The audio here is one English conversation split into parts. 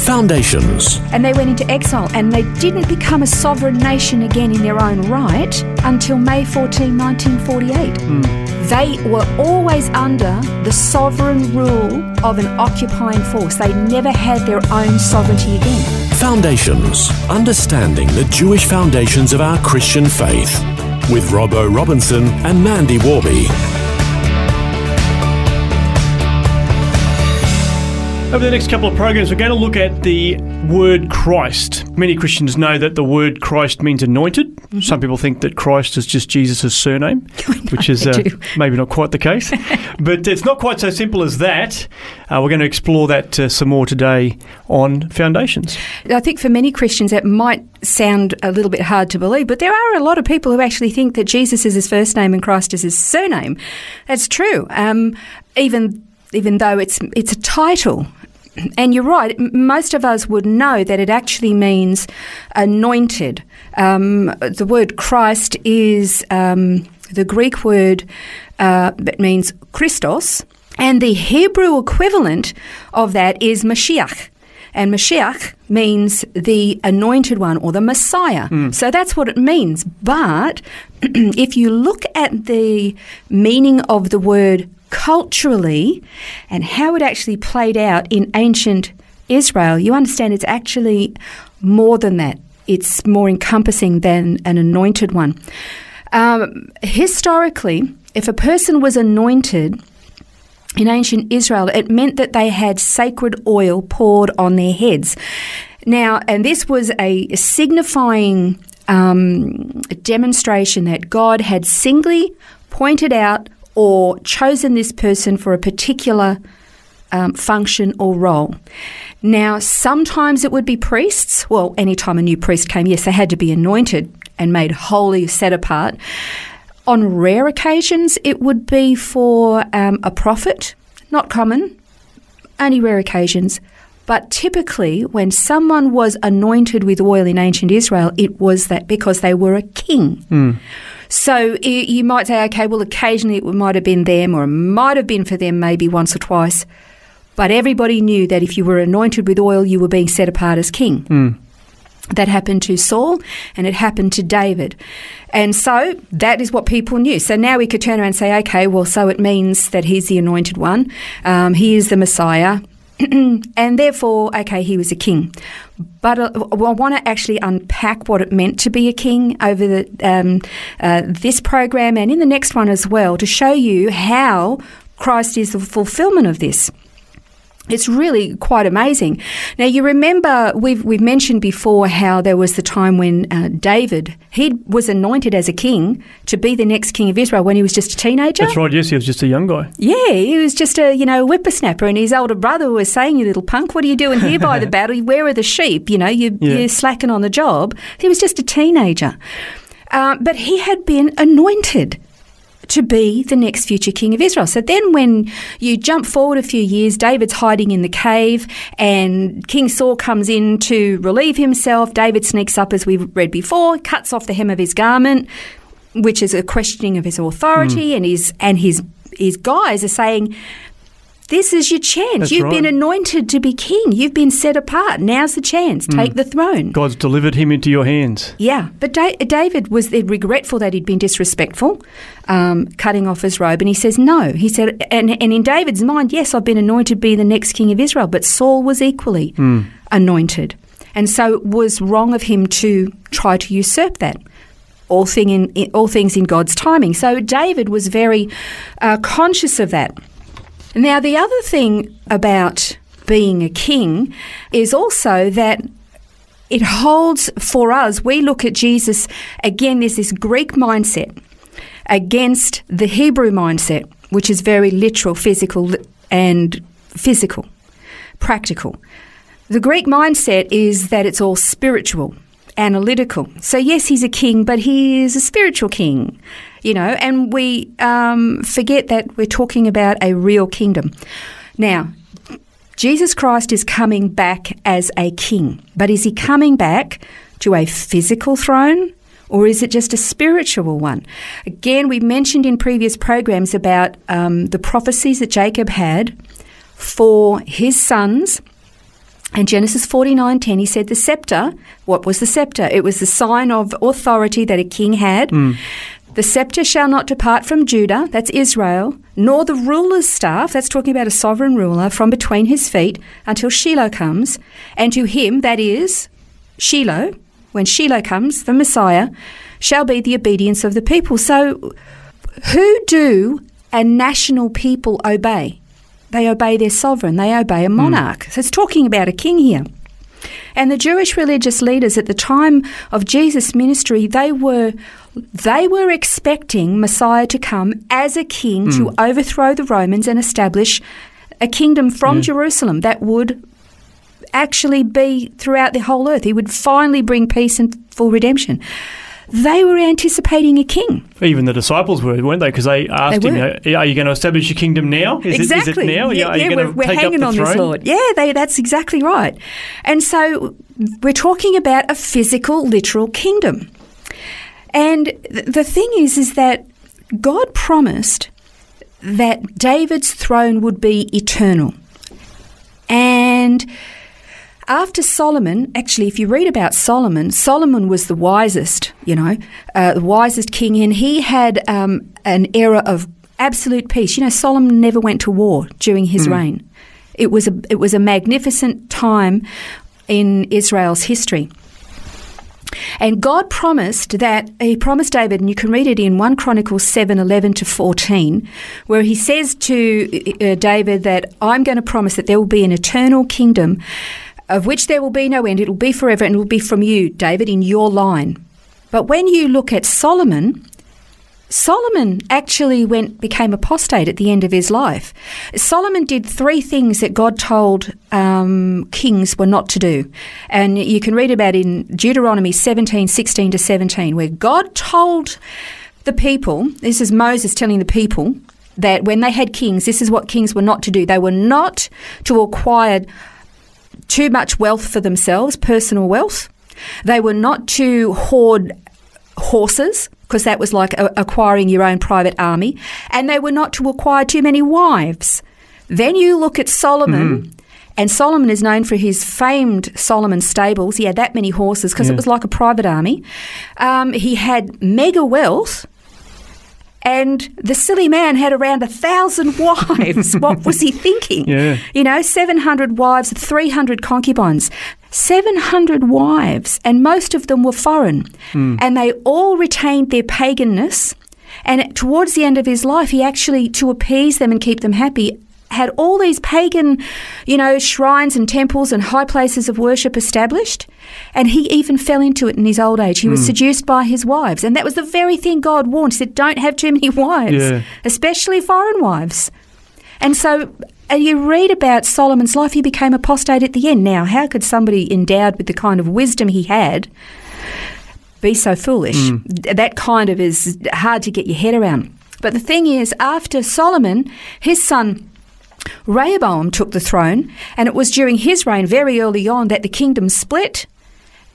Foundations. And they went into exile and they didn't become a sovereign nation again in their own right until May 14, 1948. Hmm. They were always under the sovereign rule of an occupying force. They never had their own sovereignty again. Foundations. Understanding the Jewish foundations of our Christian faith. With Robbo Robinson and Mandy Warby. Over the next couple of programs, we're going to look at the word Christ. Many Christians know that the word Christ means anointed. Mm-hmm. Some people think that Christ is just Jesus' surname, which is uh, maybe not quite the case. but it's not quite so simple as that. Uh, we're going to explore that uh, some more today on Foundations. I think for many Christians that might sound a little bit hard to believe, but there are a lot of people who actually think that Jesus is his first name and Christ is his surname. That's true. Um, even even though it's it's a title. And you're right. Most of us would know that it actually means anointed. Um, the word Christ is um, the Greek word uh, that means Christos, and the Hebrew equivalent of that is Mashiach. And Mashiach means the anointed one or the Messiah. So that's what it means. But if you look at the meaning of the word culturally and how it actually played out in ancient Israel, you understand it's actually more than that. It's more encompassing than an anointed one. Um, historically, if a person was anointed, in ancient Israel, it meant that they had sacred oil poured on their heads. Now, and this was a signifying um, demonstration that God had singly pointed out or chosen this person for a particular um, function or role. Now, sometimes it would be priests. Well, anytime a new priest came, yes, they had to be anointed and made holy, set apart. On rare occasions, it would be for um, a prophet, not common, only rare occasions. But typically, when someone was anointed with oil in ancient Israel, it was that because they were a king. So you might say, okay, well, occasionally it might have been them, or it might have been for them maybe once or twice. But everybody knew that if you were anointed with oil, you were being set apart as king. That happened to Saul and it happened to David. And so that is what people knew. So now we could turn around and say, okay, well, so it means that he's the anointed one, um, he is the Messiah, and therefore, okay, he was a king. But uh, I want to actually unpack what it meant to be a king over the, um, uh, this program and in the next one as well to show you how Christ is the fulfillment of this. It's really quite amazing. Now you remember we've we've mentioned before how there was the time when uh, David he was anointed as a king to be the next king of Israel when he was just a teenager. That's right, yes, he was just a young guy. Yeah, he was just a you know whippersnapper, and his older brother was saying, "You little punk, what are you doing here by the battle? Where are the sheep? You know, you, Yeah. you're slacking on the job." He was just a teenager, uh, but he had been anointed to be the next future king of Israel. So then, when you jump forward a few years, David's hiding in the cave, and King Saul comes in to relieve himself. David sneaks up, as we've read before, cuts off the hem of his garment, which is a questioning of his authority, hmm. and his and his his guys are saying. This is your chance. That's You've right. been anointed to be king. You've been set apart. Now's the chance. Take the throne. God's delivered him into your hands. Yeah, but da- David was regretful that he'd been disrespectful, um, cutting off his robe, and he says no. He said, and, and in David's mind, yes, I've been anointed to be the next king of Israel, but Saul was equally anointed, and so it was wrong of him to try to usurp that. All thing in, in all things in God's timing. So David was very uh, conscious of that. Now, the other thing about being a king is also that it holds for us, we look at Jesus, again, there's this Greek mindset against the Hebrew mindset, which is very literal, physical, and physical, practical. The Greek mindset is that it's all spiritual, analytical. So, yes, he's a king, but he is a spiritual king, you know, and we um, forget that we're talking about a real kingdom. Now, Jesus Christ is coming back as a king, but is he coming back to a physical throne or is it just a spiritual one? Again, we mentioned in previous programs about um, the prophecies that Jacob had for his sons. And Genesis 49:10 he said the scepter, what was the scepter? It was the sign of authority that a king had. The scepter shall not depart from Judah, that's Israel, nor the ruler's staff, that's talking about a sovereign ruler, from between his feet until Shiloh comes. And to him, that is Shiloh, when Shiloh comes, the Messiah, shall be the obedience of the people. So, who do a national people obey? They obey their sovereign, they obey a hmm. monarch. So, it's talking about a king here. And the Jewish religious leaders at the time of Jesus' ministry, they were they were expecting Messiah to come as a king to hmm. overthrow the Romans and establish a kingdom from hmm. Jerusalem that would actually be throughout the whole earth. He would finally bring peace and full redemption. They were anticipating a king. Even the disciples were, weren't they? Because they asked They him, "Are you going to establish your kingdom now? Is exactly. It, is it now? Yeah, Are you yeah, going we're, to we're take hanging up the on throne?" this, Lord. Yeah, they, that's exactly right. And so we're talking about a physical, literal kingdom. And th- the thing is, is that God promised that David's throne would be eternal. And after Solomon, actually, if you read about Solomon, Solomon was the wisest, you know, uh, the wisest king, and he had um, an era of absolute peace. You know, Solomon never went to war during his reign. It was a it was a magnificent time in Israel's history. And God promised that He promised David, and you can read it in 1 Chronicles seven eleven to 14, where He says to uh, David that I'm going to promise that there will be an eternal kingdom of which there will be no end. It will be forever, and it will be from you, David, in your line. But when you look at Solomon, Solomon actually went became apostate at the end of his life. Solomon did three things that God told um, kings were not to do, and you can read about in Deuteronomy 17, 16 to 17, where God told the people. This is Moses telling the people that when they had kings, this is what kings were not to do. They were not to acquire too much wealth for themselves, personal wealth. They were not to hoard horses because that was like a- acquiring your own private army, and they were not to acquire too many wives. Then you look at Solomon. And Solomon is known for his famed Solomon stables. He had that many horses because it was like a private army. Um, he had mega wealth, and the silly man had around a thousand wives. what was he thinking? Yeah. You know, 700 wives, 300 concubines. 700 wives, and most of them were foreign. Hmm. And they all retained their paganness. And towards the end of his life, he actually, to appease them and keep them happy, had all these pagan, you know, shrines and temples and high places of worship established. And he even fell into it in his old age. He was seduced by his wives. And that was the very thing God warned. He said, don't have too many wives, Yeah. especially foreign wives. And so uh, you read about Solomon's life, he became apostate at the end. Now, how could somebody endowed with the kind of wisdom he had be so foolish? Th- That kind of is hard to get your head around. But the thing is, after Solomon, his son Rehoboam took the throne, and it was during his reign, very early on, that the kingdom split.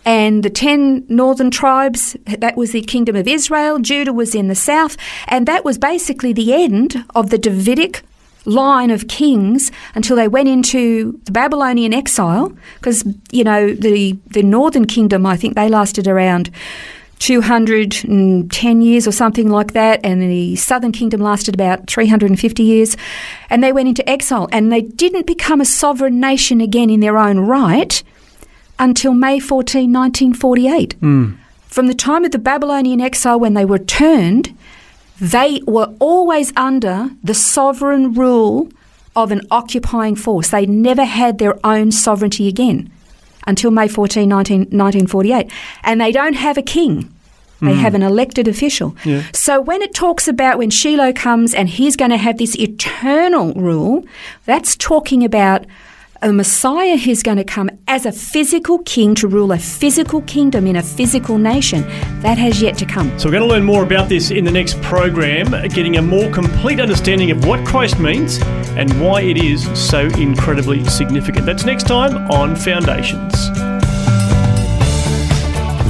And the ten northern tribes, that was the kingdom of Israel. Judah was in the south. And that was basically the end of the Davidic line of kings until they went into the Babylonian exile. Because, you know, the, the northern kingdom, I think they lasted around 210 years or something like that, and the southern kingdom lasted about 350 years. And they went into exile, and they didn't become a sovereign nation again in their own right until May 14, 1948. Hmm. From the time of the Babylonian exile when they returned, they were always under the sovereign rule of an occupying force. They never had their own sovereignty again until May 14, 19, 1948. And they don't have a king. They hmm. have an elected official. Yeah. So when it talks about when Shiloh comes and he's going to have this eternal rule, that's talking about a Messiah who's going to come as a physical king to rule a physical kingdom in a physical nation. That has yet to come. So we're going to learn more about this in the next program, getting a more complete understanding of what Christ means and why it is so incredibly significant. That's next time on Foundations.